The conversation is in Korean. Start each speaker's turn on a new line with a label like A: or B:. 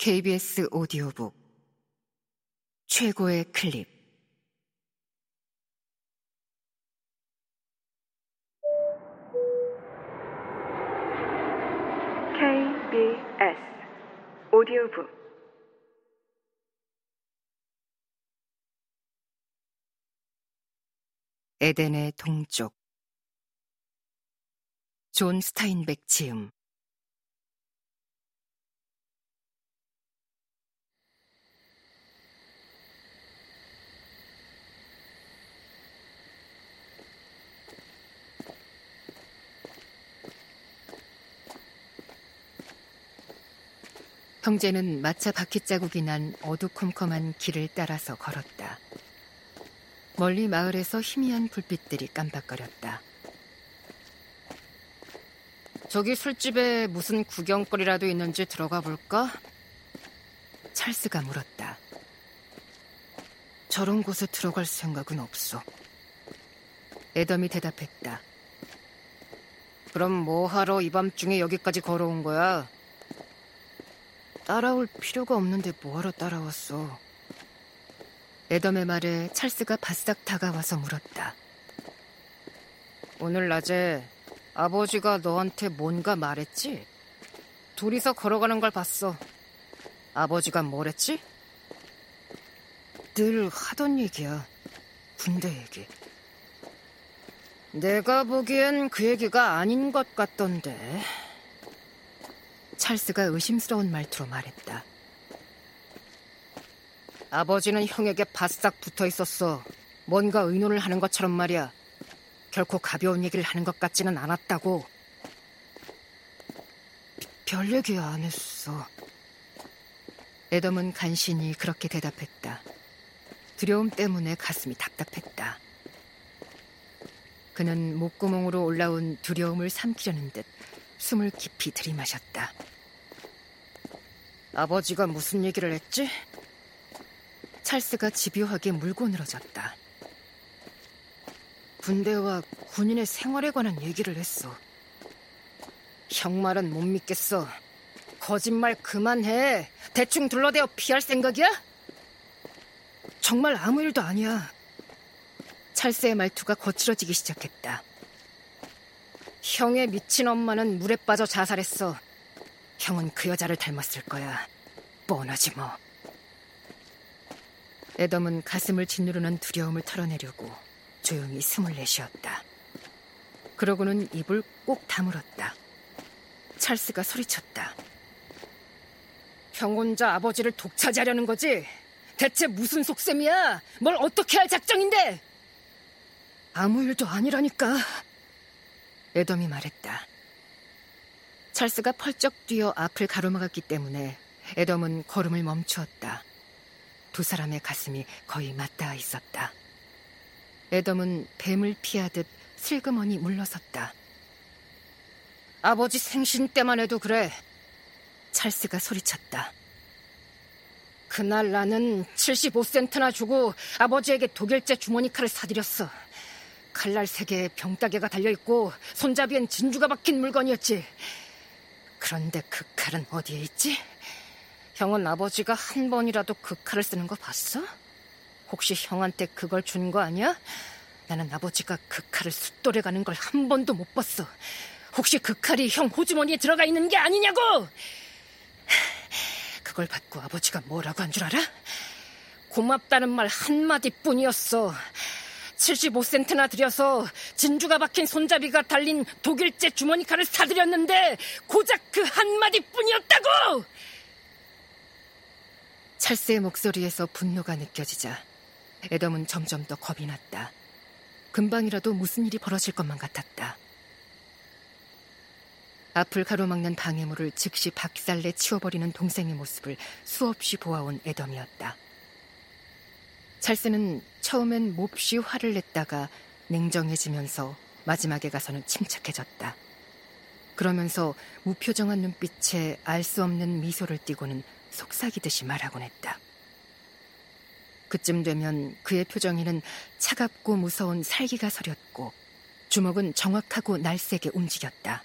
A: KBS 오디오북. 최고의 클립.
B: KBS 오디오북.
A: 에덴의 동쪽. 존 스타인백 지음 형제는 마차 바퀴 자국이 난 어두컴컴한 길을 따라서 걸었다. 멀리 마을에서 희미한 불빛들이 깜박거렸다. 저기 술집에 무슨 구경거리라도 있는지 들어가 볼까? 찰스가 물었다. 저런 곳에 들어갈 생각은 없어. 애덤이 대답했다. 그럼 뭐하러 이 밤중에 여기까지 걸어온 거야? 따라올 필요가 없는데 뭐하러 따라왔어? 애덤의 말에 찰스가 바싹 다가와서 물었다. 오늘 낮에 아버지가 너한테 뭔가 말했지? 둘이서 걸어가는 걸 봤어. 아버지가 뭐랬지? 늘 하던 얘기야. 군대 얘기. 내가 보기엔 그 얘기가 아닌 것 같던데. 찰스가 의심스러운 말투로 말했다. 아버지는 형에게 바싹 붙어 있었어. 뭔가 의논을 하는 것처럼 말이야. 결코 가벼운 얘기를 하는 것 같지는 않았다고. 별 얘기 안 했어. 애덤은 간신히 그렇게 대답했다. 두려움 때문에 가슴이 답답했다. 그는 목구멍으로 올라온 두려움을 삼키려는 듯 숨을 깊이 들이마셨다. 아버지가 무슨 얘기를 했지? 찰스가 집요하게 물고 늘어졌다. 군대와 군인의 생활에 관한 얘기를 했어. 형 말은 못 믿겠어. 거짓말 그만해. 대충 둘러대어 피할 생각이야? 정말 아무 일도 아니야. 찰스의 말투가 거칠어지기 시작했다. 형의 미친 엄마는 물에 빠져 자살했어. 형은 그 여자를 닮았을 거야. 뻔하지 뭐. 애덤은 가슴을 짓누르는 두려움을 털어내려고 조용히 숨을 내쉬었다. 그러고는 입을 꼭 다물었다. 찰스가 소리쳤다. 형 혼자 아버지를 독차지하려는 거지? 대체 무슨 속셈이야? 뭘 어떻게 할 작정인데? 아무 일도 아니라니까. 애덤이 말했다. 찰스가 펄쩍 뛰어 앞을 가로막았기 때문에 애덤은 걸음을 멈추었다. 두 사람의 가슴이 거의 맞닿아 있었다. 애덤은 뱀을 피하듯 슬그머니 물러섰다. 아버지 생신 때만 해도 그래. 찰스가 소리쳤다. 그날 나는 75센트나 주고 아버지에게 독일제 주머니 칼을 사들였어. 칼날 세 개에 병따개가 달려있고 손잡이엔 진주가 박힌 물건이었지. 그런데 그 칼은 어디에 있지? 형은 아버지가 한 번이라도 그 칼을 쓰는 거 봤어? 혹시 형한테 그걸 준 거 아니야? 나는 아버지가 그 칼을 숫돌에 가는 걸 한 번도 못 봤어. 혹시 그 칼이 형 호주머니에 들어가 있는 게 아니냐고! 그걸 받고 아버지가 뭐라고 한 줄 알아? 고맙다는 말 한마디 뿐이었어. 75센트나 들여서 진주가 박힌 손잡이가 달린 독일제 주머니 칼을 사들였는데 고작 그 한마디 뿐이었다고! 찰스의 목소리에서 분노가 느껴지자 애덤은 점점 더 겁이 났다. 금방이라도 무슨 일이 벌어질 것만 같았다. 앞을 가로막는 방해물을 즉시 박살내 치워버리는 동생의 모습을 수없이 보아온 애덤이었다. 찰스는 처음엔 몹시 화를 냈다가 냉정해지면서 마지막에 가서는 침착해졌다. 그러면서 무표정한 눈빛에 알 수 없는 미소를 띠고는 속삭이듯이 말하곤 했다. 그쯤 되면 그의 표정에는 차갑고 무서운 살기가 서렸고 주먹은 정확하고 날쌔게 움직였다.